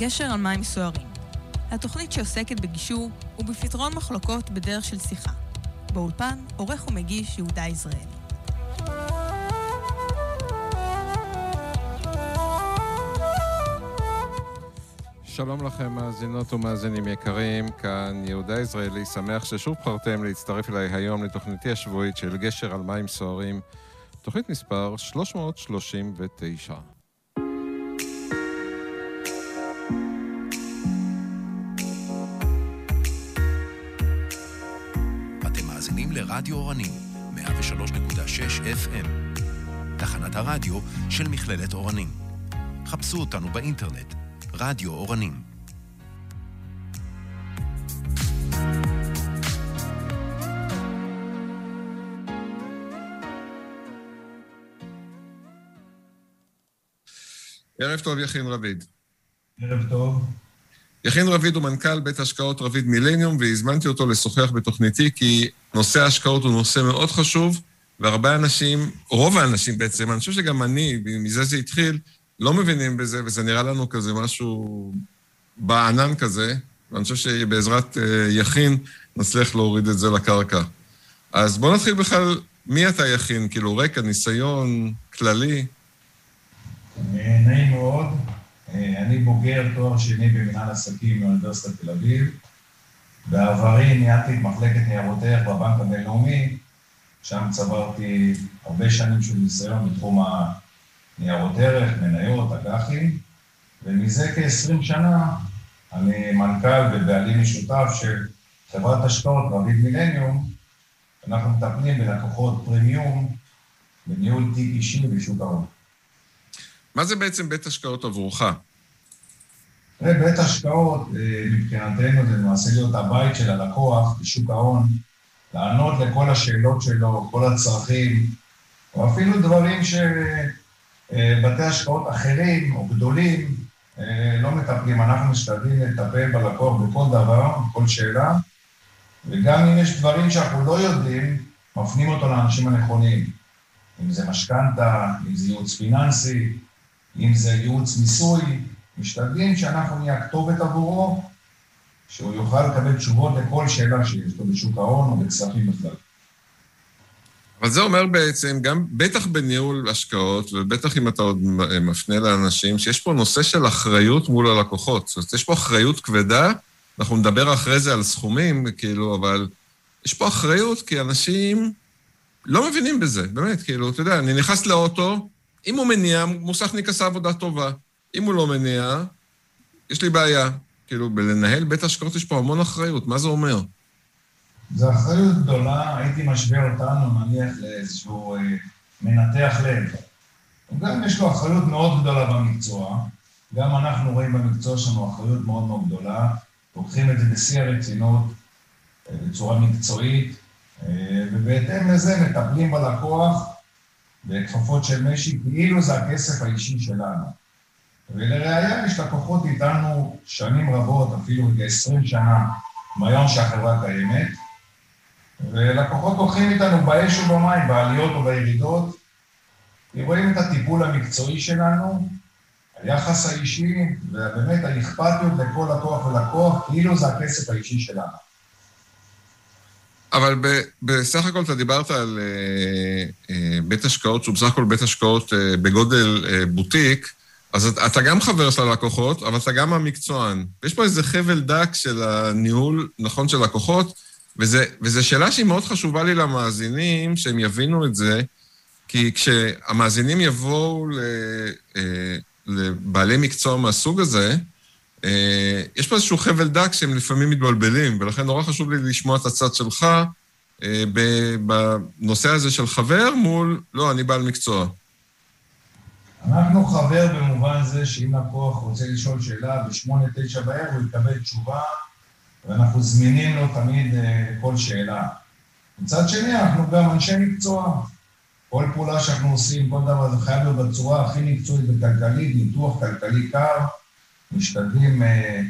גשר על מים סוערים. התוכנית שעוסקת בגישור ובפתרון מחלוקות בדרך של שיחה. באולפן, עורך ומגיש יהודה יזרעאלי. שלום לכם, מאזינות ומאזינים יקרים, כאן יהודה יזרעאלי, שמח ששוב בחרתם להצטרף אליי היום לתוכניתי השבועית של גשר על מים סוערים, תוכנית מספר 339. מאזינים לרדיו אורנים, 103.6 FM, תחנת הרדיו של מכללת אורנים. חפשו אותנו באינטרנט, רדיו אורנים. ערב טוב, יכין רביד. ערב טוב. יכין רביד הוא מנכ"ל בית השקעות רביד מילניום, והזמנתי אותו לשוחח בתוכניתי, כי נושא ההשקעות הוא נושא מאוד חשוב, והרבה אנשים, רוב האנשים בעצם, אני חושב שגם אני, מזה זה התחיל, לא מבינים בזה, וזה נראה לנו כזה משהו בענן כזה, ואני חושב שבעזרת אה, יכין נצליח להוריד את זה לקרקע. אז בואו נתחיל בכלל, מי אתה יכין? כאילו, רקע, ניסיון, כללי? אה, נעים מאוד. אה, אני בוגר תואר שני במנהל עסקים מאוניברסיטת תל אביב. בעברי ניהלתי את מחלקת ניירות ערך בבנק הבינלאומי, שם צברתי הרבה שנים של ניסיון בתחום הניירות ערך, מניות, אג"חים, ומזה כ-20 שנה אני מנכ"ל ובעלים משותף של חברת השקעות רביד מילניום. אנחנו מטפלים בלקוחות פרימיום, בניהול תיק אישי בשוק ההון. מה זה בעצם בית השקעות עבורך? בית השקעות, אה, מבחינתנו, זה למעשה להיות הבית של הלקוח בשוק ההון, לענות לכל השאלות שלו, כל הצרכים, או אפילו דברים שבתי השקעות אחרים או גדולים אה, לא מטפלים. אנחנו משתדלים לטפל בלקוח בכל דבר, בכל שאלה, וגם אם יש דברים שאנחנו לא יודעים, מפנים אותו לאנשים הנכונים. אם זה משכנתה, אם זה ייעוץ פיננסי, אם זה ייעוץ מיסוי, משתדלים שאנחנו נהיה הכתובת עבורו, שהוא יוכל לקבל תשובות לכל שאלה שיש לו בשוק ההון או בכספים בכלל. אבל זה אומר בעצם, גם בטח בניהול השקעות, ובטח אם אתה עוד מפנה לאנשים, שיש פה נושא של אחריות מול הלקוחות. זאת אומרת, יש פה אחריות כבדה, אנחנו נדבר אחרי זה על סכומים, כאילו, אבל יש פה אחריות כי אנשים לא מבינים בזה, באמת, כאילו, אתה יודע, אני נכנס לאוטו, אם הוא מניע, מוסכניק עשה עבודה טובה. אם הוא לא מניע, יש לי בעיה. כאילו, בלנהל בית השקעות יש פה המון אחריות, מה זה אומר? זו אחריות גדולה, הייתי משווה אותנו, נניח, לאיזשהו אה, מנתח לב. גם יש לו אחריות מאוד גדולה במקצוע, גם אנחנו רואים במקצוע שלנו אחריות מאוד מאוד גדולה, לוקחים את זה בשיא הרצינות, אה, בצורה מקצועית, אה, ובהתאם לזה מטפלים בלקוח בכפפות של משי, כאילו זה הכסף האישי שלנו. ולראיה, יש לקוחות איתנו שנים רבות, אפילו כ-20 שנה מהיום שהחברה קיימת, ולקוחות הולכים איתנו באש ובמים, בעליות ובירידות, ורואים את הטיפול המקצועי שלנו, היחס האישי, ובאמת האכפתיות לכל לקוח ולקוח, כאילו זה הכסף האישי שלנו. אבל ב, בסך הכל אתה דיברת על uh, uh, בית השקעות, שהוא בסך הכל בית השקעות uh, בגודל uh, בוטיק, אז אתה גם חבר של הלקוחות, אבל אתה גם המקצוען. יש פה איזה חבל דק של הניהול נכון של לקוחות, וזו שאלה שהיא מאוד חשובה לי למאזינים, שהם יבינו את זה, כי כשהמאזינים יבואו ל, לבעלי מקצוע מהסוג הזה, אה, יש פה איזשהו חבל דק שהם לפעמים מתבלבלים, ולכן נורא חשוב לי לשמוע את הצד שלך אה, בנושא הזה של חבר מול, לא, אני בעל מקצוע. אנחנו חבר במובן זה שאם לקוח רוצה לשאול שאלה בשמונה, תשע בערב, הוא יקבל תשובה, ואנחנו זמינים לו תמיד אה, כל שאלה. מצד שני, אנחנו גם אנשי מקצוע. כל פעולה שאנחנו עושים, כל דבר, זה חייב להיות בצורה הכי מקצועית וכלכלית, ניתוח כלכלי קר. משתדלים אה,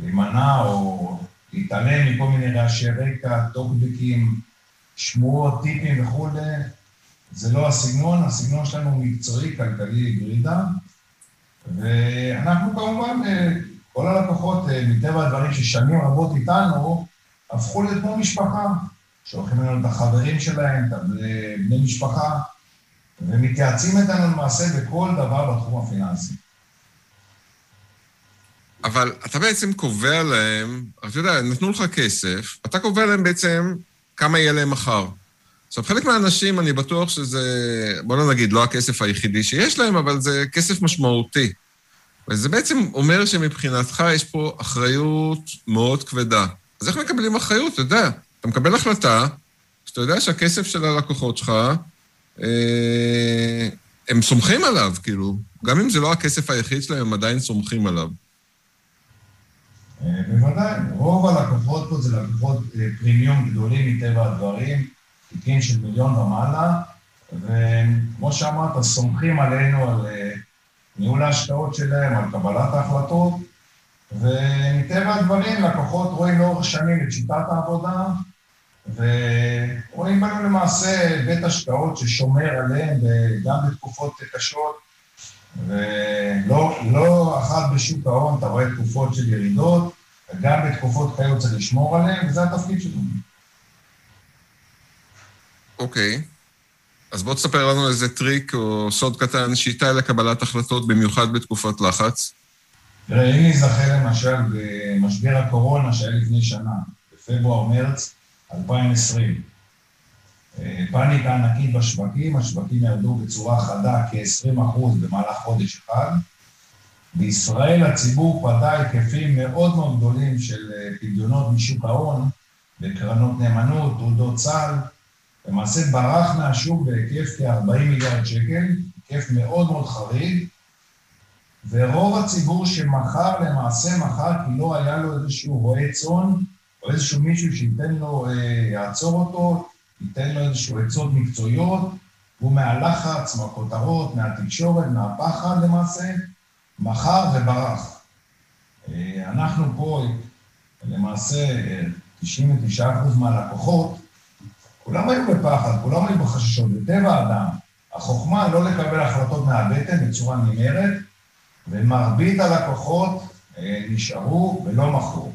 להימנע או להתעלם מכל מיני רעשי רקע, טוקבקים, שמועות, טיפים וכולי. זה לא הסגנון, הסגנון שלנו הוא מקצועי, כלכלי, גרידה. ואנחנו כמובן, אה, כל הלקוחות, אה, מטבע הדברים ששנים רבות איתנו, הפכו להיות משפחה. שולחים לנו את החברים שלהם, את בני משפחה, ומתייעצים איתנו למעשה בכל דבר בתחום הפיננסי. אבל אתה בעצם קובע להם, אתה יודע, נתנו לך כסף, אתה קובע להם בעצם כמה יהיה להם מחר. עכשיו, חלק מהאנשים, אני בטוח שזה, בוא לא נגיד, לא הכסף היחידי שיש להם, אבל זה כסף משמעותי. וזה בעצם אומר שמבחינתך יש פה אחריות מאוד כבדה. אז איך מקבלים אחריות? אתה יודע, אתה מקבל החלטה, שאתה יודע שהכסף של הלקוחות שלך, אה, הם סומכים עליו, כאילו. גם אם זה לא הכסף היחיד שלהם, הם עדיין סומכים עליו. אה, בוודאי, רוב הלקוחות פה זה לקוחות אה, פרימיום גדולים מטבע הדברים, תיקים של מיליון ומעלה, וכמו שאמרת, סומכים עלינו, על אה, ניהול ההשקעות שלהם, על קבלת ההחלטות, ומטבע הדברים לקוחות רואים לאורך שנים את שיטת העבודה, ורואים בנו למעשה בית השקעות ששומר עליהם גם בתקופות קשות, ולא לא אחת בשוק ההון אתה רואה תקופות של ירידות, וגם בתקופות כאלו צריך לשמור עליהם, וזה התפקיד שלנו. אוקיי. Okay. אז בוא תספר לנו איזה טריק או סוד קטן, שיטה לקבלת החלטות, במיוחד בתקופות לחץ. תראה, אם נזכר למשל במשבר הקורונה שהיה לפני שנה, בפברואר-מרץ 2020, אה, פאניקה ענקית בשווקים, השווקים ירדו בצורה חדה כ-20% במהלך חודש אחד. בישראל הציבור פדה היקפים מאוד מאוד גדולים של אה, פדיונות משוק ההון בקרנות נאמנות, תעודות צה"ל, למעשה ברח מהשוק בהיקף כ-40 מיליארד שקל, היקף מאוד מאוד חריג, ורוב הציבור שמכר למעשה מכר כי לא היה לו איזשהו רועה צאן או איזשהו מישהו שייתן לו, אה, יעצור אותו, ייתן לו איזשהו עצות מקצועיות, הוא מהלחץ, מהכותרות, מהתקשורת, מהפחד למעשה, מכר וברח. אה, אנחנו פה, למעשה, 99% מהלקוחות, כולם היו בפחד, כולם היו בחששות, בטבע האדם. החוכמה לא לקבל החלטות מהבטן בצורה נמהרת, ומרבית הלקוחות אה, נשארו ולא מכרו.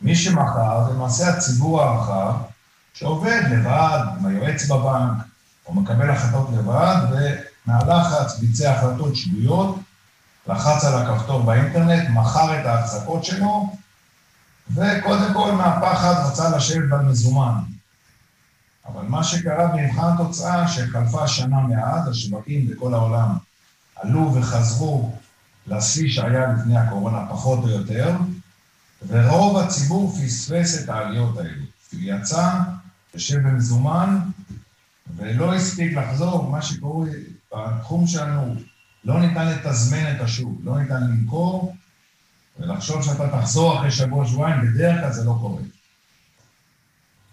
מי שמכר למעשה הציבור הרחב, שעובד לבד, עם היועץ בבנק, או מקבל החלטות לבד, ומהלחץ ביצע החלטות שגויות, לחץ על הכפתור באינטרנט, מכר את ההחזקות שלו, וקודם כל מהפחד רצה לשבת במזומן. אבל מה שקרה במבחן התוצאה, שחלפה שנה מאז, השווקים בכל העולם עלו וחזרו לשיא שהיה לפני הקורונה, פחות או יותר, ורוב הציבור פספס את העליות האלה. יצא, יושב במזומן, ולא הספיק לחזור, מה שקורה בתחום שלנו, לא ניתן לתזמן את השוק, לא ניתן למכור, ולחשוב שאתה תחזור אחרי שבוע-שבועיים, בדרך כלל זה לא קורה.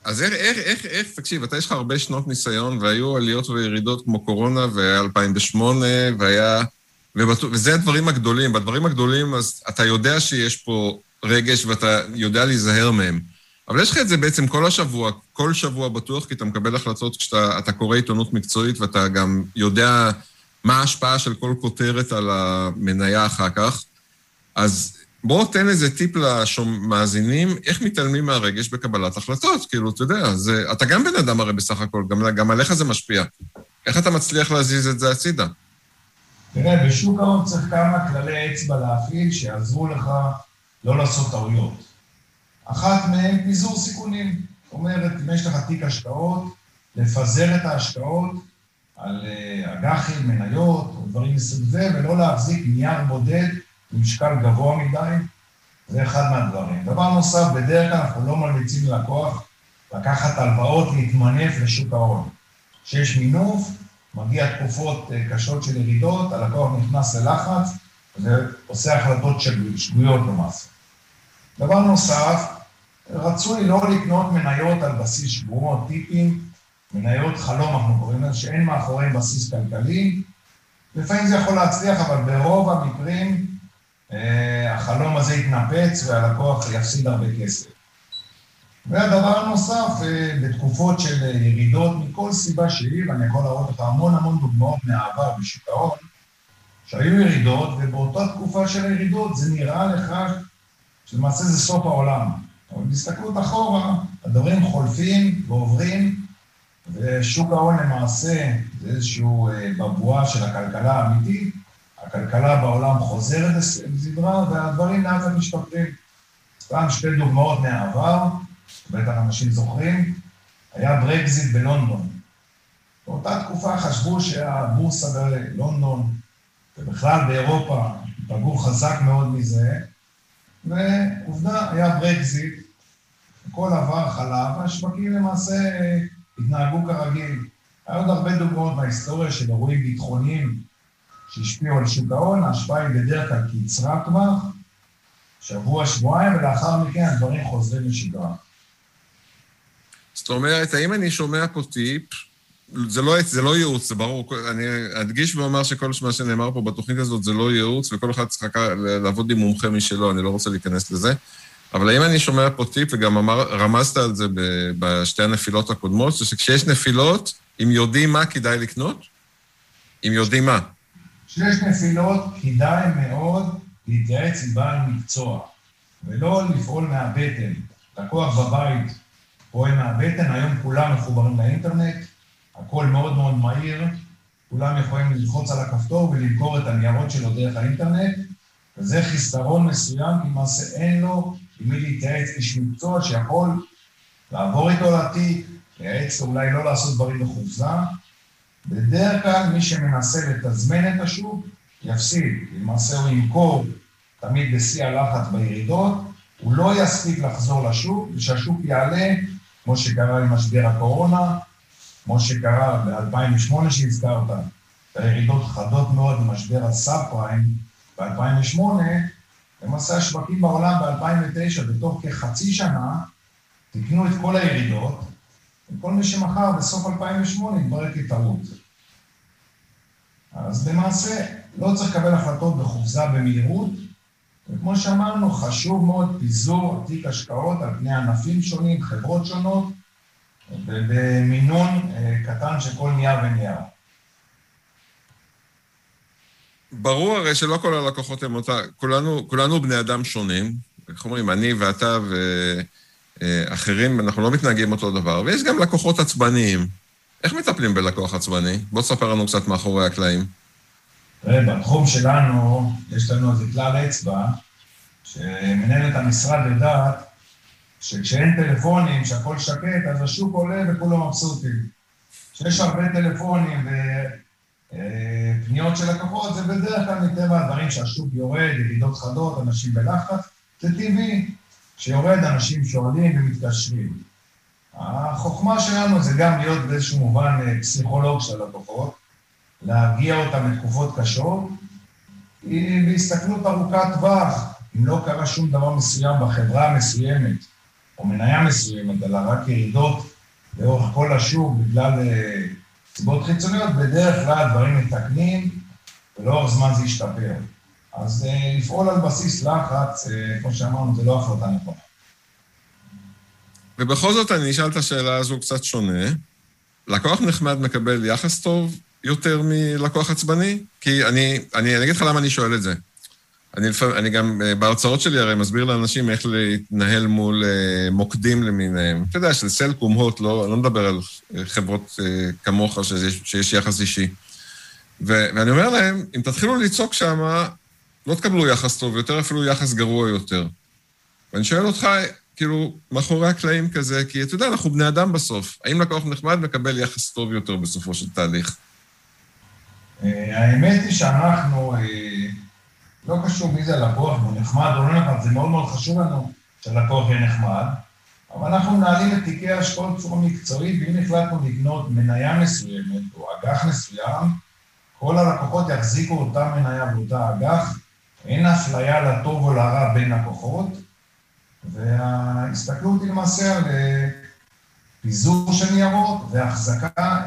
אז איך, איך, איך, איך, תקשיב, אתה יש לך הרבה שנות ניסיון, והיו עליות וירידות כמו קורונה, והיה 2008, והיה... ובט... וזה הדברים הגדולים. בדברים הגדולים, אז אתה יודע שיש פה רגש ואתה יודע להיזהר מהם. אבל יש לך את זה בעצם כל השבוע, כל שבוע בטוח, כי אתה מקבל החלטות כשאתה קורא עיתונות מקצועית ואתה גם יודע מה ההשפעה של כל כותרת על המניה אחר כך. אז בוא תן איזה טיפ למאזינים, איך מתעלמים מהרגש בקבלת החלטות. כאילו, אתה יודע, זה, אתה גם בן אדם הרי בסך הכל, גם, גם עליך זה משפיע. איך אתה מצליח להזיז את זה הצידה? תראה, בשוק ההון צריך כמה כללי אצבע להפעיל שיעזרו לך לא לעשות טעויות. אחת מהן, פיזור סיכונים. זאת אומרת, אם יש לך תיק השקעות, לפזר את ההשקעות על אה, אג"חים, מניות, או דברים מסוג זה, ולא להחזיק נייר בודד במשקל גבוה מדי, זה אחד מהדברים. דבר נוסף, בדרך כלל אנחנו לא ממליצים ללקוח לקחת הלוואות, להתמנף לשוק ההון. כשיש מינוף, מגיע תקופות אה, קשות של ירידות, הלקוח נכנס ללחץ ועושה החלטות שגויות למעשה. דבר נוסף, רצוי לא לקנות מניות על בסיס שבועות, טיפים, מניות חלום אנחנו קוראים לזה, שאין מאחוריהם בסיס כלכלי. לפעמים זה יכול להצליח, אבל ברוב המקרים אה, החלום הזה יתנפץ והלקוח יפסיד הרבה כסף. והדבר הנוסף, אה, בתקופות של ירידות מכל סיבה שהיא, ואני יכול להראות לך המון המון דוגמאות מהעבר בשוק ההון, שהיו ירידות, ובאותה תקופה של הירידות זה נראה לך שלמעשה זה סוף העולם. אבל בהסתכלות אחורה, הדברים חולפים ועוברים, ושוק ההון למעשה זה איזשהו אה, בבואה של הכלכלה האמיתית, הכלכלה בעולם חוזרת לסדרה, והדברים לאט לאט משתפרים. סתם שתי דוגמאות מהעבר, בטח אנשים זוכרים, היה ברקזיט בלונדון. באותה תקופה חשבו שהבורסה בלונדון, ובכלל באירופה, פגעו חזק מאוד מזה, ועובדה, היה ברקזיט, הכל עבר חלק, והשווקים למעשה התנהגו כרגיל. היה עוד הרבה דוגמאות מההיסטוריה של אירועים ביטחוניים שהשפיעו על שוק ההון, ההשפעה היא בדרך כלל קצרת טווח, שבוע, שבועיים, ולאחר מכן הדברים חוזרים לשגרה. זאת אומרת, האם אני שומע פה טיפ, זה לא, זה לא ייעוץ, זה ברור, אני אדגיש ואומר שכל מה שנאמר פה בתוכנית הזאת זה לא ייעוץ, וכל אחד צריך לעבוד עם מומחה משלו, אני לא רוצה להיכנס לזה. אבל האם אני שומע פה טיפ, וגם אמר, רמזת על זה בשתי הנפילות הקודמות, זה שכשיש נפילות, אם יודעים מה כדאי לקנות, אם יודעים מה. כשיש נפילות, כדאי מאוד להתייעץ עם בעל מקצוע, ולא לפעול מהבטן. לקוח בבית פועל מהבטן, היום כולם מחוברים לאינטרנט, הכל מאוד מאוד מהיר, כולם יכולים ללחוץ על הכפתור ולמכור את הניירות שלו דרך האינטרנט, וזה חיסרון מסוים, כי למעשה אין לו עם מי להתייעץ, איש מקצוע שיכול לעבור איתו לתיק, לייעץ לו אולי לא לעשות דברים בחופזה. בדרך כלל מי שמנסה לתזמן את השוק, יפסיד. למעשה הוא ימכור תמיד בשיא הלחץ בירידות, הוא לא יספיק לחזור לשוק, ושהשוק יעלה, כמו שקרה עם משבר הקורונה, כמו שקרה ב-2008 שהזכרת, בירידות חדות מאוד במשבר הסאב פריים ב-2008, למעשה השווקים בעולם ב-2009, בתוך כחצי שנה, תיקנו את כל הירידות, וכל מי שמכר בסוף 2008 התברר כטעות. אז למעשה לא צריך לקבל החלטות בחופזה במהירות, וכמו שאמרנו, חשוב מאוד פיזור תיק השקעות על פני ענפים שונים, חברות שונות, ובמינון אה, קטן של כל נייר ונייר. ברור הרי שלא כל הלקוחות הם אותה, כולנו, כולנו בני אדם שונים, איך אומרים, אני ואתה ואחרים, אנחנו לא מתנהגים אותו דבר, ויש גם לקוחות עצבניים. איך מטפלים בלקוח עצבני? בוא תספר לנו קצת מאחורי הקלעים. תראה, בתחום שלנו, יש לנו איזה כלל אצבע, שמנהלת המשרד יודעת שכשאין טלפונים, שהכול שקט, אז השוק עולה וכולם מבסוטים. כשיש הרבה טלפונים ופניות של לקוחות, זה בדרך כלל מטבע הדברים שהשוק יורד, ירידות חדות, אנשים בלחץ, זה טבעי. כשיורד, אנשים שואלים ומתקשרים. החוכמה שלנו זה גם להיות באיזשהו מובן אה, פסיכולוג של הלקוחות, להרגיע אותם בתקופות קשות, בהסתכלות ארוכת טווח, אם לא קרה שום דבר מסוים בחברה מסוימת, או מניה מסוימת, אלא רק ירידות לאורך כל השוק בגלל אה, סיבות חיצוניות, בדרך כלל הדברים מתקנים, ולאורך זמן זה ישתפר. אז אה, לפעול על בסיס לחץ, אה, כמו שאמרנו, זה לא החלטה נכונה. ובכל זאת אני אשאל את השאלה הזו קצת שונה. לקוח נחמד מקבל יחס טוב יותר מלקוח עצבני? כי אני, אני, אני אגיד לך למה אני שואל את זה. אני, לפעמים, אני גם אה, בהרצאות שלי הרי מסביר לאנשים איך להתנהל מול אה, מוקדים למיניהם. אתה יודע, של סלקום, הוט, לא, לא מדבר על אה, חברות כמוך שיש, שיש יחס אישי. ו, ואני אומר להם, אם תתחילו לצעוק שם, לא תקבלו יחס טוב יותר, אפילו יחס גרוע יותר. ואני שואל אותך, כאילו, מאחורי הקלעים כזה, כי אתה יודע, אנחנו בני אדם בסוף. האם לקוח נחמד מקבל יחס טוב יותר בסופו של תהליך? האמת היא שאנחנו... לא קשור מי זה הלקוח, הוא נחמד או לא נחמד, זה מאוד מאוד חשוב לנו שהלקוח יהיה נחמד, אבל אנחנו מנהלים את תיקי ההשקעות בצורה מקצועית, ואם החלטנו לקנות מניה מסוימת או אג"ח מסוים, כל הלקוחות יחזיקו אותה מניה ואותה אג"ח, אין אפליה לטוב או לרע בין לקוחות, וההסתכלות היא למעשה על אה, פיזור של ניירות והחזקה אה,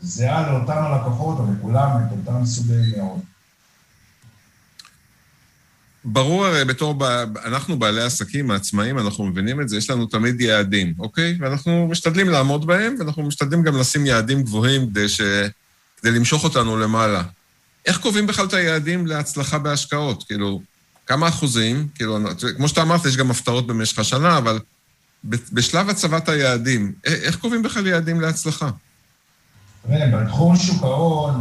זהה לאותם הלקוחות או לכולם את אותם סוגי ניירות. ברור הרי בתור, אנחנו בעלי עסקים, העצמאים, אנחנו מבינים את זה, יש לנו תמיד יעדים, אוקיי? ואנחנו משתדלים לעמוד בהם, ואנחנו משתדלים גם לשים יעדים גבוהים כדי, ש... כדי למשוך אותנו למעלה. איך קובעים בכלל את היעדים להצלחה בהשקעות? כאילו, כמה אחוזים? כאילו, כמו שאתה אמרת, יש גם הפתעות במשך השנה, אבל בשלב הצבת היעדים, איך קובעים בכלל יעדים להצלחה? בתחום שוק ההון,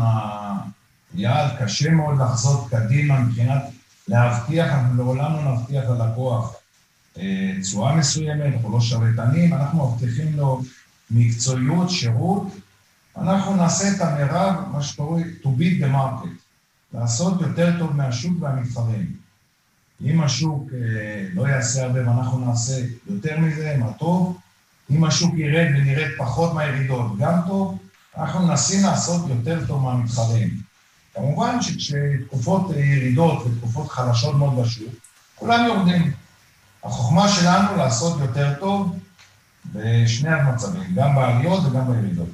היעד קשה מאוד לחזות קדימה מבחינת להבטיח, אנחנו לעולם לא נבטיח ללקוח אה, תשואה מסוימת, אנחנו לא שרלטנים, אנחנו מבטיחים לו מקצועיות, שירות, אנחנו נעשה את המרב, מה שקוראים to beat the market, לעשות יותר טוב מהשוק והמתחרים. אם השוק אה, לא יעשה הרבה ואנחנו נעשה יותר מזה, מה טוב. אם השוק ירד ונרד פחות מהירידות, גם טוב. אנחנו מנסים לעשות יותר טוב מהמתחרים. כמובן שכשתקופות ירידות ותקופות חלשות מאוד בשוק, כולם יורדים. החוכמה שלנו לעשות יותר טוב בשני המצבים, גם בעליות וגם בירידות.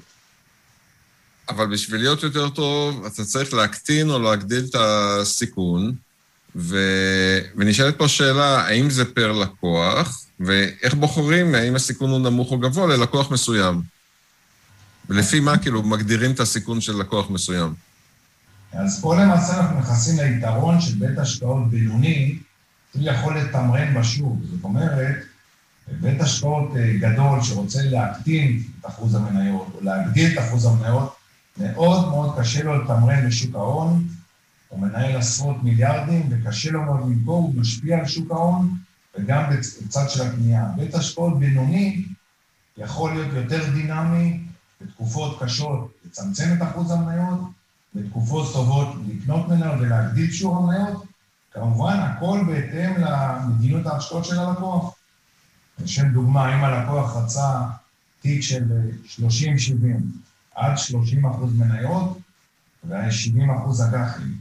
אבל בשביל להיות יותר טוב, אתה צריך להקטין או להגדיל את הסיכון, ו... ונשאלת פה שאלה, האם זה פר לקוח, ואיך בוחרים, האם הסיכון הוא נמוך או גבוה ללקוח מסוים? ולפי מה כאילו מגדירים את הסיכון של לקוח מסוים? אז פה למעשה אנחנו נכנסים ליתרון של בית השקעות בינוני, הוא יכול לתמרן בשוק. זאת אומרת, בית השקעות אה, גדול שרוצה להקטין את אחוז המניות או להגדיל את אחוז המניות, מאוד מאוד קשה לו לתמרן בשוק ההון, הוא מנהל עשרות מיליארדים וקשה לו מאוד למכור, הוא משפיע על שוק ההון וגם בצד של הקנייה. בית השקעות בינוני יכול להיות יותר דינמי, בתקופות קשות לצמצם את אחוז המניות, בתקופות טובות לקנות מניות ולהגדיל שיעור המניות, כמובן הכל בהתאם למדיניות ההשקעות של הלקוח. לשם דוגמה, אם הלקוח רצה תיק של 30-70 עד 30 אחוז מניות ו-70 אחוז אג"חים,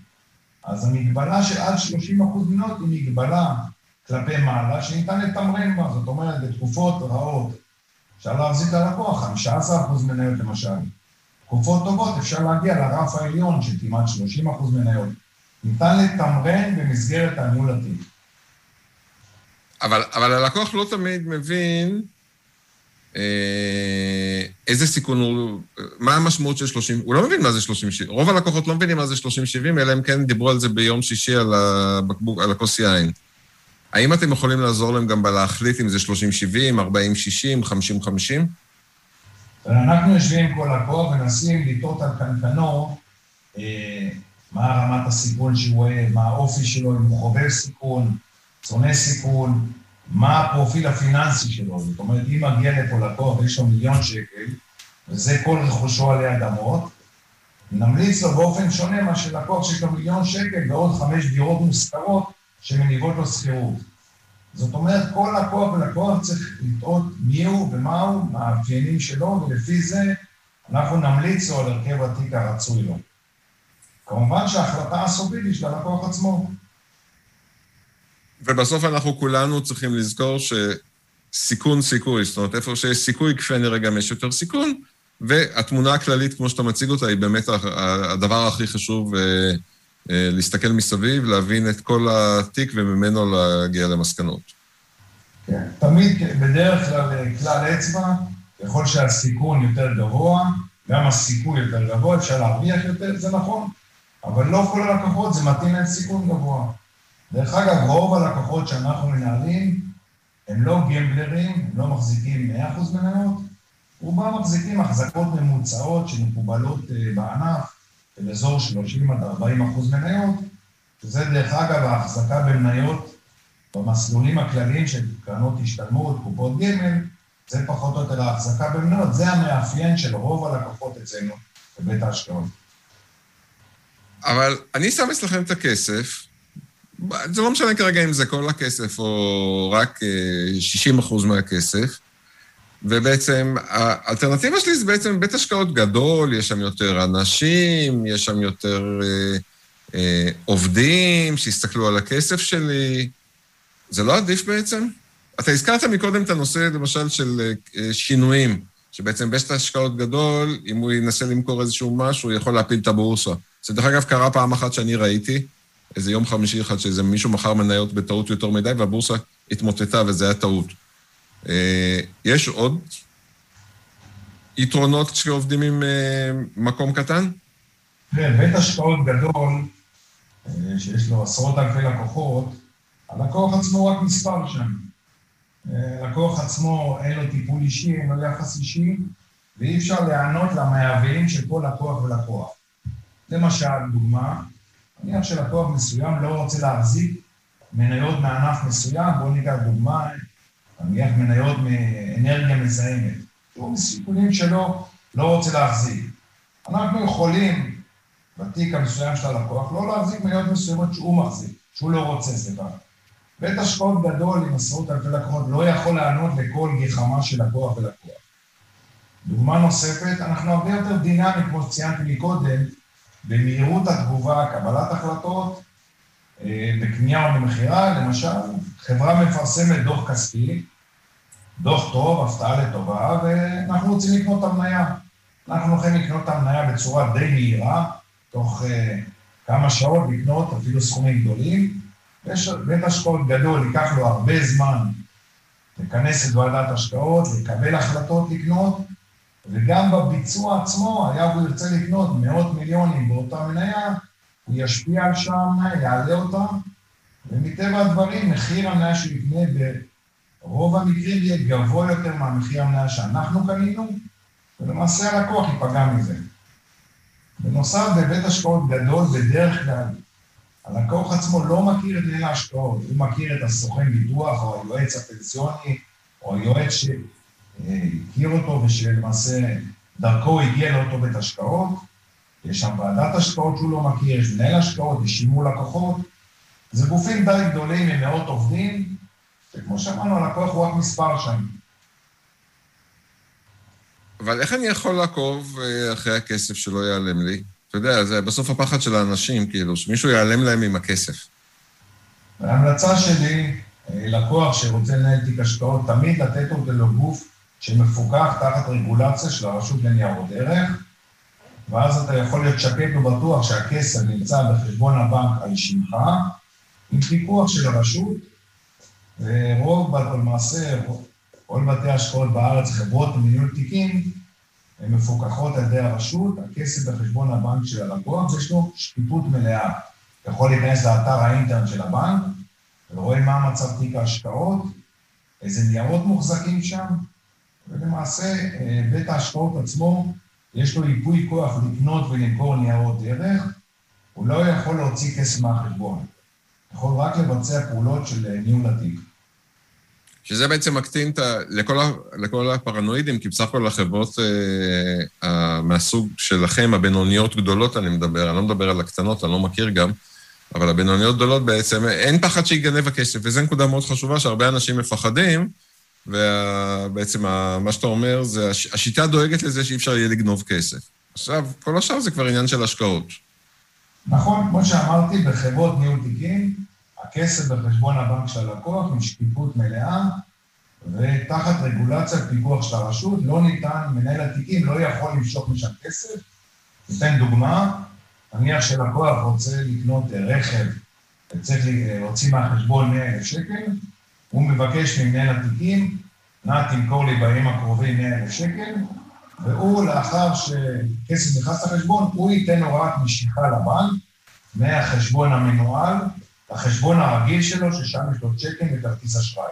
אז המגבלה של עד 30 אחוז מניות היא מגבלה כלפי מעלה שניתן לתמרן בה, זאת אומרת, בתקופות רעות אפשר להחזיק ללקוח 15 אחוז מניות למשל. תקופות טובות אפשר להגיע לרף העליון של כמעט 30 אחוז מניות. ניתן לתמרן במסגרת הניהול התיק. אבל, אבל הלקוח לא תמיד מבין אה, איזה סיכון הוא, מה המשמעות של 30, הוא לא מבין מה זה 30-70, רוב הלקוחות לא מבינים מה זה 30-70, אלא אם כן דיברו על זה ביום שישי על הבקבוק, על הכוס יין. האם אתם יכולים לעזור להם גם בלהחליט אם זה 30-70, 40-60, 50-50? אנחנו יושבים כל לקוח ומנסים לטעות על קנקנו אה, מה רמת הסיכון שהוא רואה, מה האופי שלו, אם הוא חובב סיכון, שונא סיכון, מה הפרופיל הפיננסי שלו. זאת אומרת, אם מגיע לפה לקוח ויש לו מיליון שקל, וזה כל רכושו עלי אדמות, נמליץ לו באופן שונה מאשר לקוח שיש לו מיליון שקל ועוד חמש דירות מושכרות שמניבות לו שכירות. זאת אומרת, כל לקוח ולקוח צריך לטעות מי הוא ומה הוא, מה המאפיינים שלו, ולפי זה אנחנו נמליץ לו על הרכב התיק הרצוי לו. כמובן שההחלטה הסופית היא של הלקוח עצמו. ובסוף אנחנו כולנו צריכים לזכור שסיכון סיכוי, זאת אומרת, איפה שיש סיכוי, כפי הנראה גם יש יותר סיכון, והתמונה הכללית, כמו שאתה מציג אותה, היא באמת הדבר הכי חשוב אה, להסתכל מסביב, להבין את כל התיק וממנו להגיע למסקנות. כן, תמיד, בדרך כלל, כלל אצבע, ככל שהסיכון יותר גבוה, גם הסיכוי יותר גבוה, אפשר להרוויח יותר, זה נכון, אבל לא כל הלקוחות זה מתאים להם סיכון גבוה. דרך אגב, רוב הלקוחות שאנחנו מנהלים הם לא גמבלרים, הם לא מחזיקים 100% מניות, רובם מחזיקים החזקות ממוצעות שמקובלות אה, בענף, של אזור 30 עד 40 אחוז מניות, שזה דרך אגב ההחזקה במניות במסלולים הכלליים של קרנות השתלמות, קופות גמל, זה פחות או יותר ההחזקה במניות, זה המאפיין של רוב הלקוחות אצלנו בבית ההשקעות. אבל אני שם אצלכם את הכסף, זה לא משנה כרגע אם זה כל הכסף או רק 60 אה, אחוז מהכסף, ובעצם האלטרנטיבה שלי זה בעצם בית השקעות גדול, יש שם יותר אנשים, יש שם יותר אה, אה, עובדים שיסתכלו על הכסף שלי. זה לא עדיף בעצם? אתה הזכרת מקודם את הנושא, למשל, של אה, שינויים, שבעצם בית השקעות גדול, אם הוא ינסה למכור איזשהו משהו, הוא יכול להפיל את הבורסה. זה דרך אגב קרה פעם אחת שאני ראיתי, איזה יום חמישי אחד, שאיזה מישהו מכר מניות בטעות יותר מדי, והבורסה התמוטטה, וזה היה טעות. אה, יש עוד יתרונות כשעובדים עם אה, מקום קטן? כן, בית השקעות גדול, אה, שיש לו עשרות אלפי לקוחות, הלקוח עצמו רק מספר שם. הלקוח עצמו אין לו טיפול אישי, אין לו יחס אישי, ואי אפשר להיענות למאוויים של כל לקוח ולקוח. למשל, דוגמה, נניח שלקוח מסוים לא רוצה להחזיק מניות מענף מסוים, בואו ניקח דוגמה, נניח מניות מאנרגיה מזהמת. הוא מסיכונים שלו לא רוצה להחזיק. אנחנו יכולים, בתיק המסוים של הלקוח, לא להחזיק מניות מסוימות שהוא מחזיק, שהוא לא רוצה, סליחה. בית השקעות גדול עם עשרות אלפי לקוחות לא יכול לענות לכל גחמה של לקוח ולקוח. דוגמה נוספת, אנחנו הרבה יותר דינמיים, כמו שציינתי מקודם, במהירות התגובה, קבלת החלטות, אה, בקנייה או במכירה, למשל, חברה מפרסמת דוח כספי, דוח טוב, הפתעה לטובה, ואנחנו רוצים לקנות את המניה. אנחנו יכולים לקנות את המניה בצורה די מהירה, תוך uh, כמה שעות לקנות אפילו סכומים גדולים. יש בית השקעות גדול, ייקח לו הרבה זמן לכנס את ועדת השקעות, לקבל החלטות לקנות, וגם בביצוע עצמו, היה והוא ירצה לקנות מאות מיליונים באותה מניה, הוא ישפיע על המניה, יעלה אותה, ומטבע הדברים, מחיר המניה שהוא יקנה ברוב המקרים יהיה גבוה יותר מהמחיר המניה שאנחנו קנינו, ולמעשה הלקוח ייפגע מזה. בנוסף, בבית השקעות גדול, בדרך כלל, הלקוח עצמו לא מכיר את ליל ההשקעות, הוא מכיר את הסוכן ביטוח, או היועץ הפנסיוני, או היועץ שהכיר אותו ושלמעשה דרכו הגיע לאותו בית השקעות. יש שם ועדת השקעות שהוא לא מכיר, יש מנהל השקעות, יש שימור לקוחות. זה גופים די גדולים עם מאות עובדים, וכמו שאמרנו, הלקוח הוא רק מספר שם. אבל איך אני יכול לעקוב אה, אחרי הכסף שלא ייעלם לי? אתה יודע, זה בסוף הפחד של האנשים, כאילו, שמישהו ייעלם להם עם הכסף. ההמלצה שלי, אה, לקוח שרוצה לנהל תיק השקעות, תמיד לתת אותו לגוף שמפוקח תחת רגולציה של הרשות לניירות ערך, ואז אתה יכול להיות שקט ובטוח שהכסף נמצא בחשבון הבנק על שמך, עם פיקוח של הרשות, ורוב, למעשה, כל בתי ההשקעות בארץ, חברות וניהול תיקים, הן מפוקחות על ידי הרשות, הכסף בחשבון הבנק של הלקוח, ויש לו שקיפות מלאה. אתה יכול להיכנס לאתר האינטרנט של הבנק, ורואה מה מצב תיק ההשקעות, איזה ניירות מוחזקים שם, ולמעשה אה, בית ההשקעות עצמו, יש לו ייפוי כוח לקנות ולמכור ניירות ערך, הוא לא יכול להוציא כסף מהחשבון, יכול רק לבצע פעולות של אה, ניהול התיק. שזה בעצם מקטין את ה... לכל, ה... לכל הפרנואידים, כי בסך הכל החברות אה, מהסוג שלכם, הבינוניות גדולות אני מדבר, אני לא מדבר על הקטנות, אני לא מכיר גם, אבל הבינוניות גדולות בעצם, אין פחד שיגנב הכסף, וזו נקודה מאוד חשובה שהרבה אנשים מפחדים, ובעצם מה שאתה אומר זה, השיטה דואגת לזה שאי אפשר יהיה לגנוב כסף. עכשיו, כל השאר זה כבר עניין של השקעות. נכון, כמו שאמרתי, בחברות ניהול תיקים, הכסף בחשבון הבנק של הלקוח עם שקיפות מלאה, ותחת רגולציה פיקוח של הרשות, לא ניתן, מנהל התיקים לא יכול למשוך משם כסף. ניתן דוגמה, נניח שלקוח רוצה לקנות רכב, וצריך להוציא מהחשבון 100,000 שקל, הוא מבקש ממנהל התיקים, נא תמכור לי בימים הקרובים 100,000 שקל, והוא, לאחר שכסף נכנס לחשבון, הוא ייתן הוראת משיכה לבנק מהחשבון המנוהל לחשבון הרגיל שלו, ששם יש לו צ'קים וכרטיס אשראי.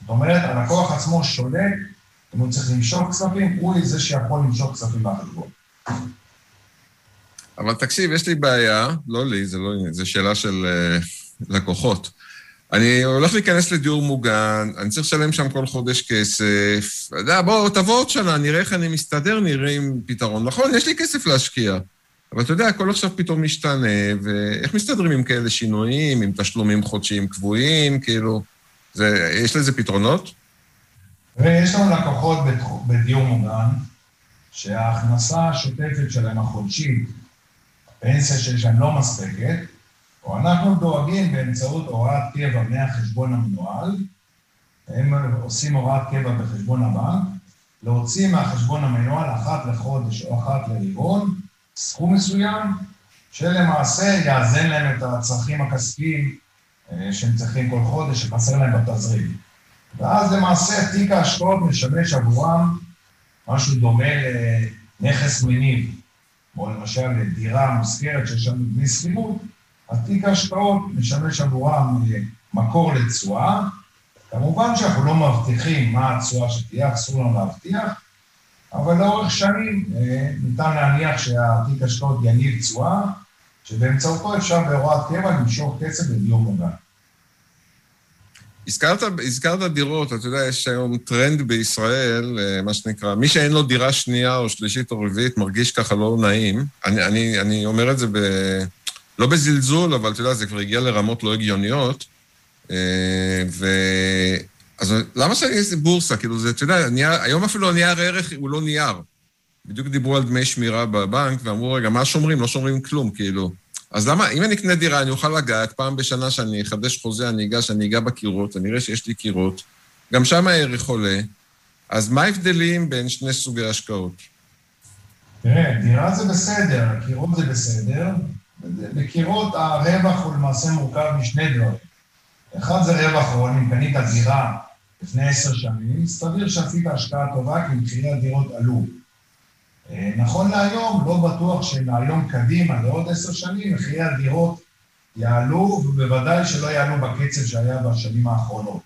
זאת אומרת, הלקוח עצמו שולט, אם הוא צריך למשוך כספים, הוא זה שיכול למשוך כספים מהחשבון. אבל תקשיב, יש לי בעיה, לא לי, זה לא, זו שאלה של uh, לקוחות. אני הולך להיכנס לדיור מוגן, אני צריך לשלם שם כל חודש כסף. אתה יודע, בוא, תבוא עוד שנה, נראה איך אני מסתדר, נראה עם פתרון. נכון, יש לי כסף להשקיע. אבל אתה יודע, הכל עכשיו פתאום משתנה, ואיך מסתדרים עם כאלה שינויים, עם תשלומים חודשיים קבועים, כאילו, זה, יש לזה פתרונות? ויש לנו לקוחות בדיור מוגן, שההכנסה השוטפת שלהם החודשית, הפנסיה שיש להם לא מספקת, או אנחנו דואגים באמצעות הוראת קבע מהחשבון המנוהל, הם עושים הוראת קבע בחשבון הבנק, להוציא מהחשבון המנוהל אחת לחודש או אחת לרבעון, סכום מסוים, שלמעשה יאזן להם את הצרכים הכספיים אה, שהם צריכים כל חודש, שחסר להם בתזרים. ואז למעשה תיק ההשקעות משמש עבורם משהו דומה לנכס מניב, או למשל לדירה מושכרת שיש לנו דמי שכירות, אז תיק ההשקעות משמש עבורם מקור לתשואה. כמובן שאנחנו לא מבטיחים מה התשואה שתהיה, אסור לנו להבטיח, אבל לאורך שנים אה, ניתן להניח שהתיק השקעות יניב תשואה, שבאמצעותו אפשר בהוראת קבע למשוך כסף לדיור מוגן. הזכרת, הזכרת דירות, אתה יודע, יש היום טרנד בישראל, אה, מה שנקרא, מי שאין לו דירה שנייה או שלישית או רביעית מרגיש ככה לא נעים. אני, אני, אני אומר את זה ב... לא בזלזול, אבל אתה יודע, זה כבר הגיע לרמות לא הגיוניות. אה, ו... אז למה שאני אעשה בורסה? כאילו, זה, אתה יודע, נייר, היום אפילו הנייר ערך הוא לא נייר. בדיוק דיברו על דמי שמירה בבנק, ואמרו, רגע, מה שומרים? לא שומרים כלום, כאילו. אז למה, אם אני אקנה דירה, אני אוכל לגעת, פעם בשנה שאני אחדש חוזה, אני אגש, אני אגע בקירות, אני אראה שיש לי קירות, גם שם הערך עולה. אז מה ההבדלים בין שני סוגי השקעות? תראה, דירה זה בסדר, קירות זה בסדר. בקירות הרווח הוא למעשה מורכב משני דברים. אחד זה רווח הון, אם קנית דירה לפני עשר שנים, סביר שעשית השקעה טובה כי מחירי הדירות עלו. אה, נכון להיום, לא בטוח שמהיום קדימה, לעוד עשר שנים, מחירי הדירות יעלו, ובוודאי שלא יעלו בקצב שהיה בשנים האחרונות.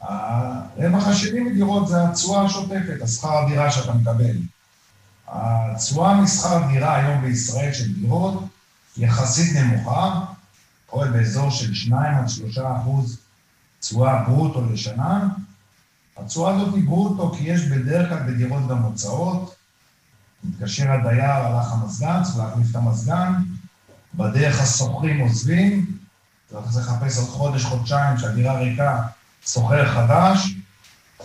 הרווח השני מדירות זה התשואה השוטפת, השכר הדירה שאתה מקבל. התשואה משכר דירה היום בישראל של דירות יחסית נמוכה, פועל באזור של 2 עד 3 אחוז תשואה ברוטו לשנה. התשואה הזאת היא ברוטו כי יש בדרך כלל בדירות גם הוצאות, מתקשר הדייר, הלך המזגן, צריך להחליף את המזגן, בדרך השוכרים עוזבים, צריך לחפש עוד חודש, חודשיים, שהדירה ריקה, שוכר חדש,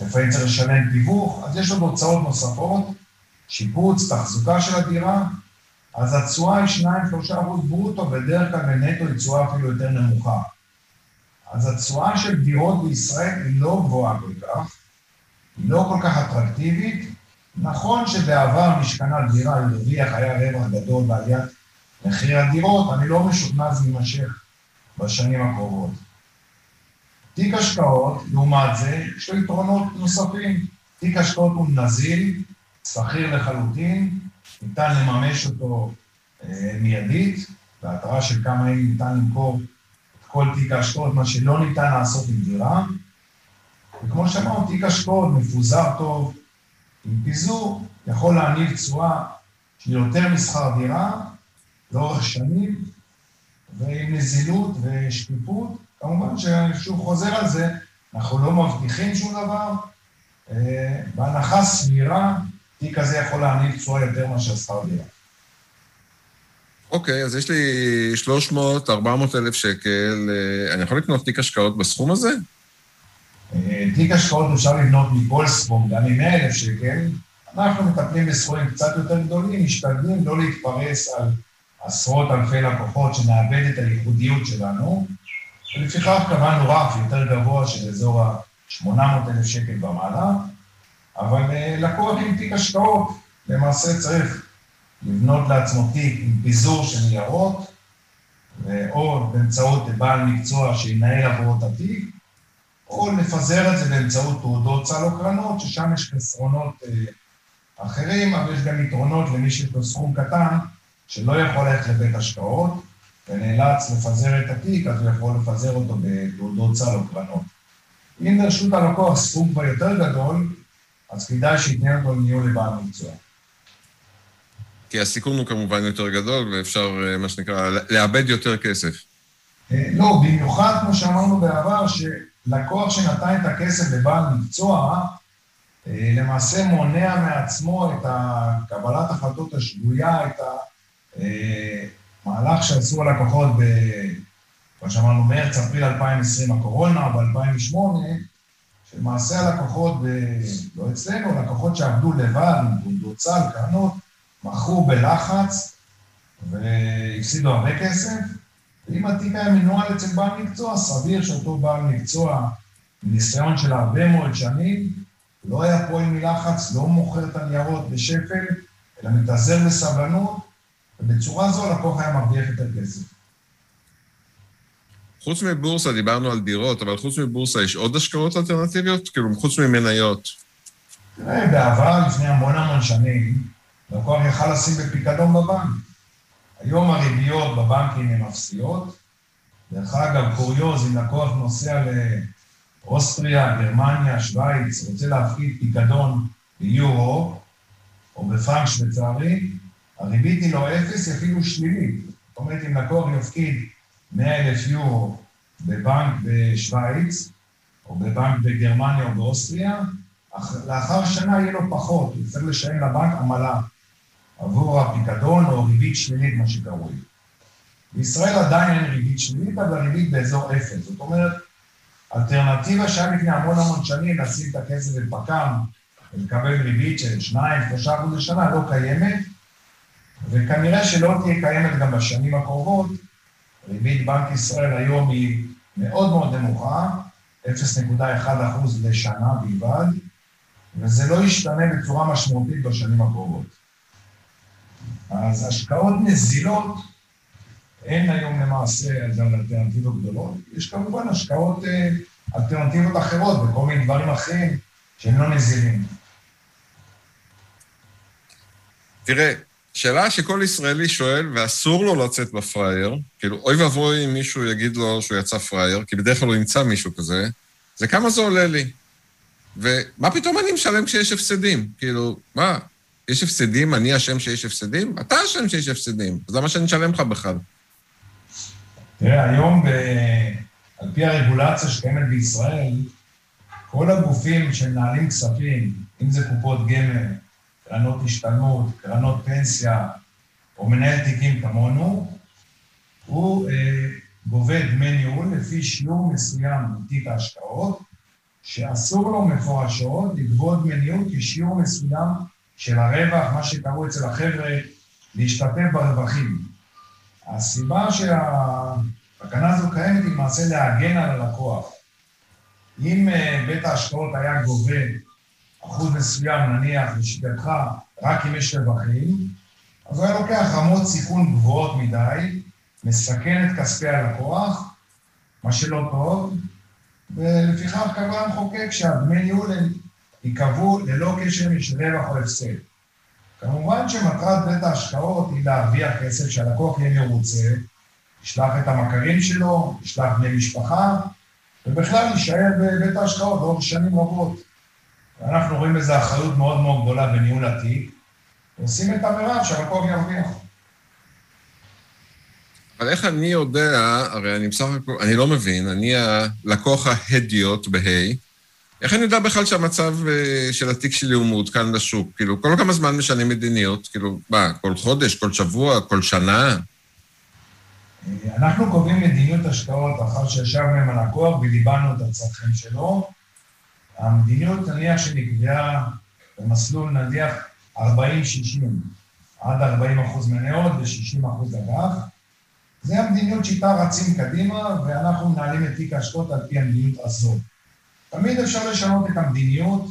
לפעמים צריך לשלם תיווך, אז יש עוד הוצאות נוספות, שיפוץ, תחזוקה של הדירה, אז התשואה היא 2-3 אחוז ברוטו, בדרך כלל בנטו היא תשואה אפילו יותר נמוכה. אז התשואה של דירות בישראל היא לא גבוהה כל כך, היא לא כל כך אטרקטיבית, נכון שבעבר משכנה דירה הרוויח, היה רווח גדול בעליית מחיר הדירות, אני לא משוכנע זה יימשך בשנים הקרובות. תיק השקעות, לעומת זה, יש לו יתרונות נוספים. תיק השקעות הוא נזיל, שכיר לחלוטין, ניתן לממש אותו אה, מיידית, בהתראה של כמה ימים ניתן למכור את כל תיק ההשקעות, מה שלא ניתן לעשות עם דירה. וכמו שאמרנו, תיק השקעות מפוזר טוב, עם פיזור יכול להניב תשואה של יותר משכר דירה לאורך שנים, ועם נזילות ושקיפות. כמובן שאני שוב חוזר על זה, אנחנו לא מבטיחים שום דבר. אה, בהנחה סבירה, תיק כזה יכול להניב תשואה יותר מאשר שכר דירה. אוקיי, אז יש לי 300, 400 אלף שקל, אה, אני יכול לקנות תיק השקעות בסכום הזה? אה, תיק השקעות אפשר לבנות מכל סכום, גם עם 100 אלף שקל. אנחנו מטפלים בסכומים קצת יותר גדולים, משתדלים לא להתפרס על עשרות אלפי לקוחות שנאבד את הייחודיות שלנו, ולפיכך קבענו רף יותר גבוה של אזור ה-800 אלף שקל ומעלה, אבל אה, לקוח עם תיק השקעות למעשה צריך לבנות לעצמו תיק עם פיזור של ניירות, או באמצעות בעל מקצוע שינהל עבורו את התיק, או לפזר את זה באמצעות תעודות סל או קרנות, ששם יש חסרונות אה, אחרים, אבל יש גם יתרונות למי שיש לו סכום קטן, שלא יכול ללכת לבית השקעות, ונאלץ לפזר את התיק, אז הוא יכול לפזר אותו בתעודות סל או קרנות. אם לרשות הלקוח סכום כבר יותר גדול, אז כדאי שייתן אותו לניהול לבעל מקצוע. כי הסיכון הוא כמובן יותר גדול, ואפשר, אה, מה שנקרא, לאבד יותר כסף. אה, לא, במיוחד, כמו שאמרנו בעבר, לקוח שנתן את הכסף לבעל מקצוע, אה, למעשה מונע מעצמו את קבלת החלטות השגויה, את המהלך שעשו הלקוחות ב... כמו שאמרנו, מרץ, אפריל 2020 הקורונה, ב-2008, שלמעשה הלקוחות. לא אצלנו, לקוחות שעבדו לבד, סל, קרנות, מכרו בלחץ והפסידו הרבה כסף, ואם התיק היה מנוהל אצל בעל מקצוע, סביר שאותו בעל מקצוע, ניסיון של הרבה מאוד שנים, לא היה פועל מלחץ, לא מוכר את הניירות בשפל, אלא מתאזר בסבלנות, ובצורה זו הלקוח היה מרוויח יותר כסף. חוץ מבורסה, דיברנו על דירות, אבל חוץ מבורסה יש עוד השקעות אלטרנטיביות? כאילו, חוץ ממניות. תראה, בעבר, לפני המון המון שנים, לקוח יכל לשים בפיקדון בבנק. היום הריביות בבנקים הן אפסיות, דרך אגב, קוריוז, אם לקוח נוסע לאוסטריה, גרמניה, שווייץ, רוצה להפקיד פיקדון ביורו או בפרנק שוויצרי, הריבית היא לא אפס, אפילו שלילית. זאת אומרת, אם לקוח יפקיד 100 אלף יורו בבנק בשווייץ, או בבנק בגרמניה או באוסטריה, לאחר שנה יהיה לו פחות, הוא יצטרך לשלם לבנק עמלה עבור הפיקדון או ריבית שלילית, מה שקרוי. בישראל עדיין אין ריבית שלילית, אבל ריבית באזור אפס. זאת אומרת, אלטרנטיבה שהיה לפני המון המון שנים לשים את הכסף בפק"ם ולקבל ריבית של 2-3 אחוז לשנה, לא קיימת, וכנראה שלא תהיה קיימת גם בשנים הקרובות. ריבית בנק ישראל היום היא מאוד מאוד נמוכה, 0.1 אחוז לשנה בלבד, וזה לא ישתנה בצורה משמעותית בשנים הקרובות. אז השקעות נזילות אין היום למעשה על אלטרנטיבות גדולות. יש כמובן השקעות אה, אלטרנטיבות אחרות וכל מיני דברים אחרים שהם לא נזילים. תראה, שאלה שכל ישראלי שואל, ואסור לו לצאת בפראייר, כאילו, אוי ואבוי אם מישהו יגיד לו שהוא יצא פראייר, כי בדרך כלל הוא ימצא מישהו כזה, זה כמה זה עולה לי. ומה פתאום אני משלם כשיש הפסדים? כאילו, מה, יש הפסדים, אני אשם שיש הפסדים? אתה אשם שיש הפסדים, אז למה שאני אשלם לך בכלל? תראה, היום, ב... על פי הרגולציה שקיימת בישראל, כל הגופים שמנהלים כספים, אם זה קופות גמל, קרנות השתלמות, קרנות פנסיה, או מנהל תיקים כמונו, הוא אה, גובה דמי ניהול לפי שיעור מסוים מתיק ההשקעות, שאסור לו מפורשות לגבות דמי ניהול כשיעור מסוים של הרווח, מה שקראו אצל החבר'ה, להשתתף ברווחים. הסיבה שהתקנה הזו קיימת היא למעשה להגן על הלקוח. אם אה, בית ההשקעות היה גובה אחוז מסוים, נניח, לשיטתך, רק אם יש רווחים, אז הוא היה לוקח רמות סיכון גבוהות מדי, מסכן את כספי הלקוח, מה שלא טוב, ולפיכך קבע המחוקק שהדמי ניהול ייקבעו ללא קשר של רווח או הפסד. כמובן שמטרת בית ההשקעות היא להרוויח כסף שהלקוח יהיה מרוצה, ישלח את המכרים שלו, ישלח בני משפחה, ובכלל יישאר בבית ההשקעות לאורך שנים רבות. ואנחנו רואים בזה אחריות מאוד מאוד גדולה בניהול התיק, ועושים את המרב שהלקוח ירוויח. אבל איך אני יודע, הרי אני בסך הכל, אני לא מבין, אני הלקוח ההדיוט בהיי, איך אני יודע בכלל שהמצב אה, של התיק שלי הוא מעודכן לשוק? כאילו, כל כמה זמן משנים מדיניות? כאילו, מה, כל חודש, כל שבוע, כל שנה? אנחנו קובעים מדיניות השקעות אחר שישבנו עם הלקוח וליבנו את הצרכים שלו. המדיניות, נניח שנקבעה במסלול, נניח 40-60, עד 40 אחוז מניות ו-60 אחוז אג"ח. זה המדיניות שאיתה רצים קדימה, ואנחנו מנהלים את תיק ההשקעות על פי המדיניות הזאת. תמיד אפשר לשנות את המדיניות.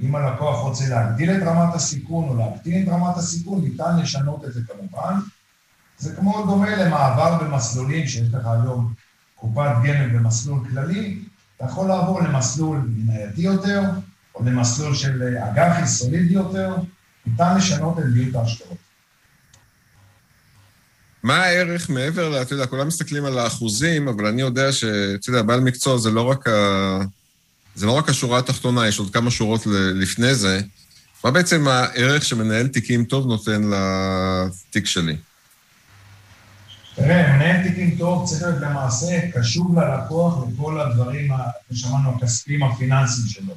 אם הלקוח רוצה להגדיל את רמת הסיכון או להקטין את רמת הסיכון, ניתן לשנות את זה כמובן. זה כמו דומה למעבר במסלולים שיש לך היום קופת גמל במסלול כללי, אתה יכול לעבור למסלול מנייתי יותר, או למסלול של אג"חי סולידי יותר, ניתן לשנות את מדיניות ההשקעות. מה הערך מעבר ל... אתה יודע, כולם מסתכלים על האחוזים, אבל אני יודע שאתה יודע, בעל מקצוע זה לא רק, ה... זה לא רק השורה התחתונה, יש עוד כמה שורות לפני זה. מה בעצם הערך שמנהל תיקים טוב נותן לתיק שלי? תראה, מנהל תיקים טוב צריך להיות למעשה קשוב ללקוח וכל הדברים, ששמענו, הכספיים הפיננסיים שלו.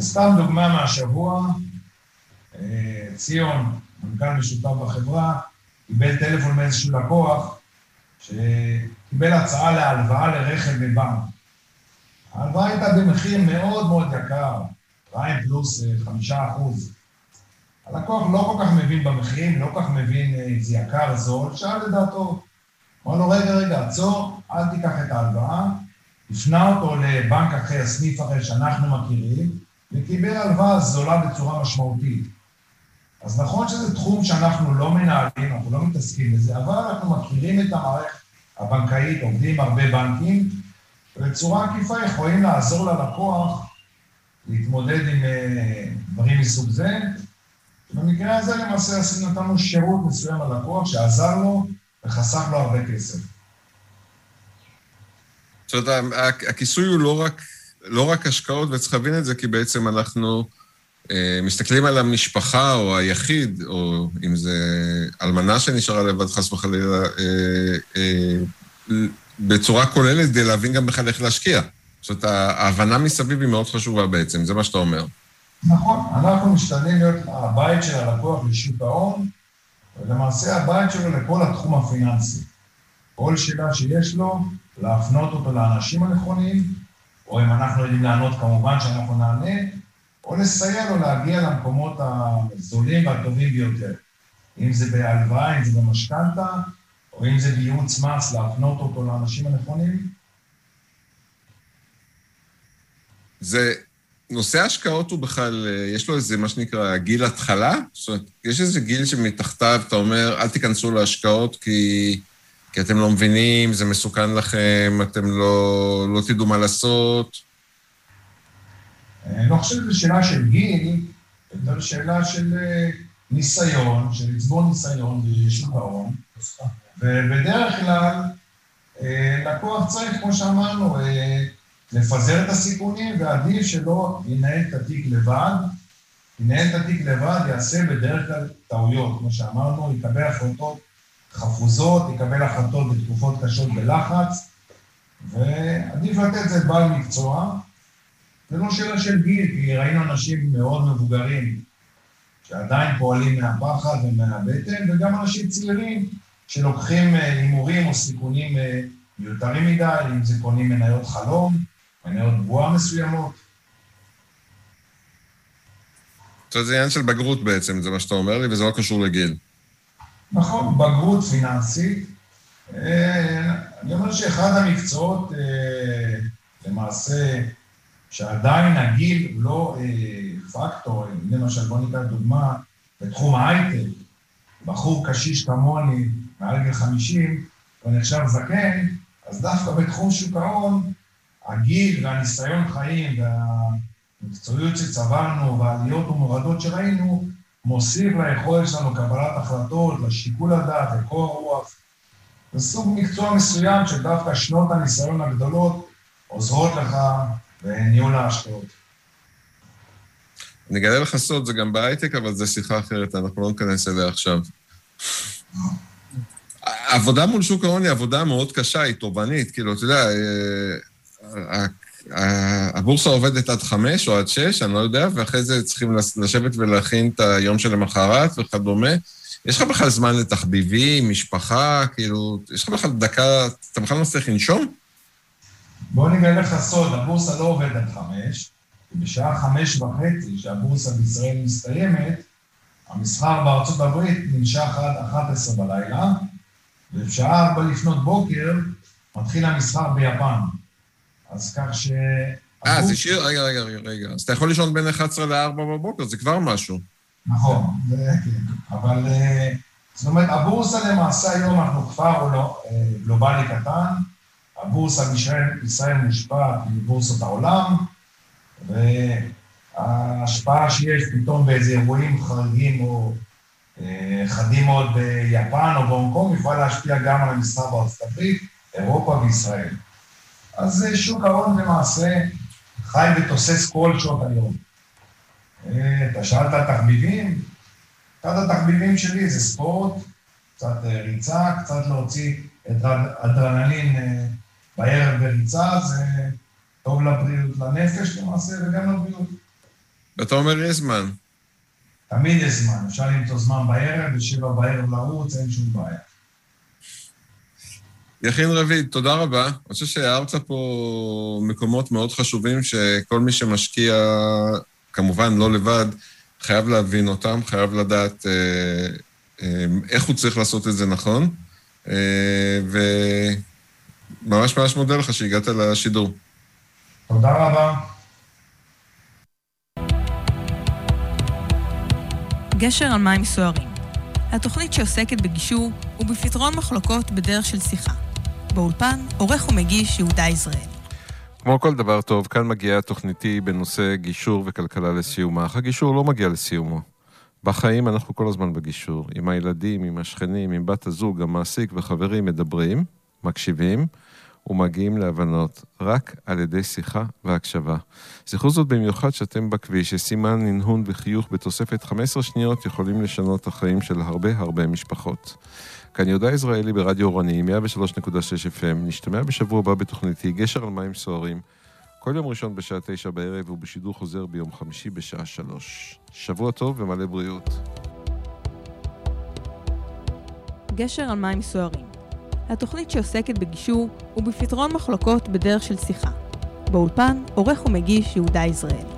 סתם דוגמה מהשבוע, אה, ציון, מנכ"ל משותף בחברה, קיבל טלפון מאיזשהו לקוח שקיבל הצעה להלוואה לרכב בבנק. ההלוואה הייתה במחיר מאוד מאוד יקר, פריים פלוס אה, חמישה אחוז. הלקוח לא כל כך מבין במחירים, לא כל כך מבין אם אה, זה יקר, זול, שאל לדעתו. אמר לו, רגע, רגע, עצור, אל תיקח את ההלוואה, הפנה אותו לבנק אחר, סניף אחר שאנחנו מכירים, וקיבל הלוואה זולה בצורה משמעותית. אז נכון שזה תחום שאנחנו לא מנהלים, אנחנו לא מתעסקים בזה, אבל אנחנו מכירים את המערכת הבנקאית, עובדים הרבה בנקים, ובצורה עקיפה יכולים לעזור ללקוח להתמודד עם אה, דברים מסוג זה. במקרה הזה למעשה עשינו, נתנו שירות מסוים ללקוח שעזר לו וחסך לו הרבה כסף. זאת אומרת, הכיסוי הוא לא רק, לא רק השקעות, וצריך להבין את זה, כי בעצם אנחנו אה, מסתכלים על המשפחה או היחיד, או אם זה אלמנה שנשארה לבד, חס וחלילה, אה, אה, בצורה כוללת, כדי להבין גם בכלל איך להשקיע. זאת אומרת, ההבנה מסביב היא מאוד חשובה בעצם, זה מה שאתה אומר. נכון, אנחנו משתדלים להיות הבית של הלקוח לשוק ההון, ולמעשה הבית שלו לכל התחום הפיננסי. כל שאלה שיש לו, להפנות אותו לאנשים הנכונים, או אם אנחנו יודעים לענות, כמובן שאנחנו נענה, או לסייע לו להגיע למקומות הזולים והטובים ביותר. אם זה בהלוואה, אם זה במשכנתה, או אם זה בייעוץ מס, להפנות אותו לאנשים הנכונים. זה, נושא ההשקעות הוא בכלל, יש לו איזה, מה שנקרא, גיל התחלה? זאת אומרת, יש איזה גיל שמתחתיו אתה אומר, אל תיכנסו להשקעות כי, כי אתם לא מבינים, זה מסוכן לכם, אתם לא, לא תדעו מה לעשות. אני לא חושב שזו שאלה של גיל, זו שאלה של אה, ניסיון, של לצבור ניסיון בשוק ההון, ובדרך כלל אה, לקוח צריך, כמו שאמרנו, אה, לפזר את הסיכונים, ועדיף שלא ינהל את התיק לבד. ינהל את התיק לבד, יעשה בדרך כלל טעויות, כמו שאמרנו, יקבל החלטות חפוזות, יקבל החלטות בתקופות קשות בלחץ, ועדיף לתת את זה לבעל מקצוע. זה לא שאלה של גיל, כי ראינו אנשים מאוד מבוגרים שעדיין פועלים מהפחד ומהבטן, וגם אנשים צעירים שלוקחים אה, הימורים או סיכונים אה, מיותרים מדי, אם זה קונים מניות חלום, מניות בועה מסוימות. זה עניין של בגרות בעצם, זה מה שאתה אומר לי, וזה לא קשור לגיל. נכון, בגרות פיננסית. אה, אני אומר שאחד המקצועות, למעשה, שעדיין הגיל הוא לא אה, פקטור, למשל בוא ניתן דוגמה, בתחום ההייטק, בחור קשיש כמוני, מעל גיל 50, הוא נחשב זקן, אז דווקא בתחום שוק ההון, הגיל והניסיון חיים והמקצועיות שצברנו והעליות ומורדות שראינו, מוסיף ליכולת שלנו קבלת החלטות, לשיקול הדעת, לקור הרוח. זה סוג מקצוע מסוים שדווקא שנות הניסיון הגדולות עוזרות לך וניהול ההשקעות. אני אגלה לך סוד, זה גם בהייטק, אבל זו שיחה אחרת, אנחנו לא ניכנס אליה עכשיו. עבודה מול שוק ההון היא עבודה מאוד קשה, היא תובענית. כאילו, אתה יודע, אה, הבורסה עובדת עד חמש או עד שש, אני לא יודע, ואחרי זה צריכים לשבת ולהכין את היום שלמחרת וכדומה. יש לך בכלל זמן לתחביבים, משפחה, כאילו, יש לך בכלל דקה, אתה בכלל לא צריך לנשום? בוא נגלה לך סוד, הבורסה לא עובדת עד חמש, ובשעה חמש וחצי, שהבורסה בישראל מסתיימת, המסחר בארצות הברית נמשך עד 11 בלילה, ובשעה 4 לפנות בוקר מתחיל המסחר ביפן. אז כך ש... אה, זה שיר, רגע, רגע, רגע. אז אתה יכול לישון בין 11 ל-4 בבוקר, זה כבר משהו. נכון, זה כן. אבל אה, זאת אומרת, הבורסה למעשה היום, אנחנו כפר לא, אה, גלובלי קטן, הבורסה בישראל מושפעת מבורסות העולם, וההשפעה שיש פתאום באיזה אירועים חריגים או אה, חדים מאוד ביפן או בהונג קונג, יכולה להשפיע גם על המסחר בארצות הברית, אירופה וישראל. אז שוק ההון למעשה חי ותוסס כל שעות היום. אה, אתה שאלת על תחביבים? אחד התחביבים שלי זה ספורט, קצת אה, ריצה, קצת להוציא את האדרנלין בערב בריצה, זה טוב לבריאות, לנפש למעשה, וגם לבריאות. ואתה אומר, יש זמן. תמיד יש זמן, אפשר למצוא זמן בערב, בשבע בערב לרוץ, אין שום בעיה. יכין רביד, תודה רבה. אני חושב שהערת פה מקומות מאוד חשובים שכל מי שמשקיע, כמובן לא לבד, חייב להבין אותם, חייב לדעת אה, אה, איך הוא צריך לעשות את זה נכון. אה, ממש ממש מודה לך שהגעת לשידור. תודה רבה. גשר על מים סוערים. התוכנית שעוסקת בגישור ובפתרון מחלוקות בדרך של שיחה. באולפן, עורך ומגיש יהודה יזרעאל. כמו כל דבר טוב, כאן מגיעה תוכניתי בנושא גישור וכלכלה לסיומה, אך הגישור לא מגיע לסיומו. בחיים אנחנו כל הזמן בגישור. עם הילדים, עם השכנים, עם בת הזוג, המעסיק וחברים מדברים, מקשיבים, ומגיעים להבנות רק על ידי שיחה והקשבה. זכרו זאת במיוחד שאתם בכביש, שסימן, ננהון וחיוך בתוספת 15 שניות יכולים לשנות החיים של הרבה הרבה משפחות. כאן יהודה יזרעאלי ברדיו אורני, 103.6 FM, נשתמע בשבוע הבא בתוכניתי גשר על מים סוערים, כל יום ראשון בשעה תשע בערב ובשידור חוזר ביום חמישי בשעה שלוש. שבוע טוב ומלא בריאות. גשר על מים סוערים התוכנית שעוסקת בגישור ובפתרון מחלוקות בדרך של שיחה. באולפן, עורך ומגיש יהודה יזרעאלי.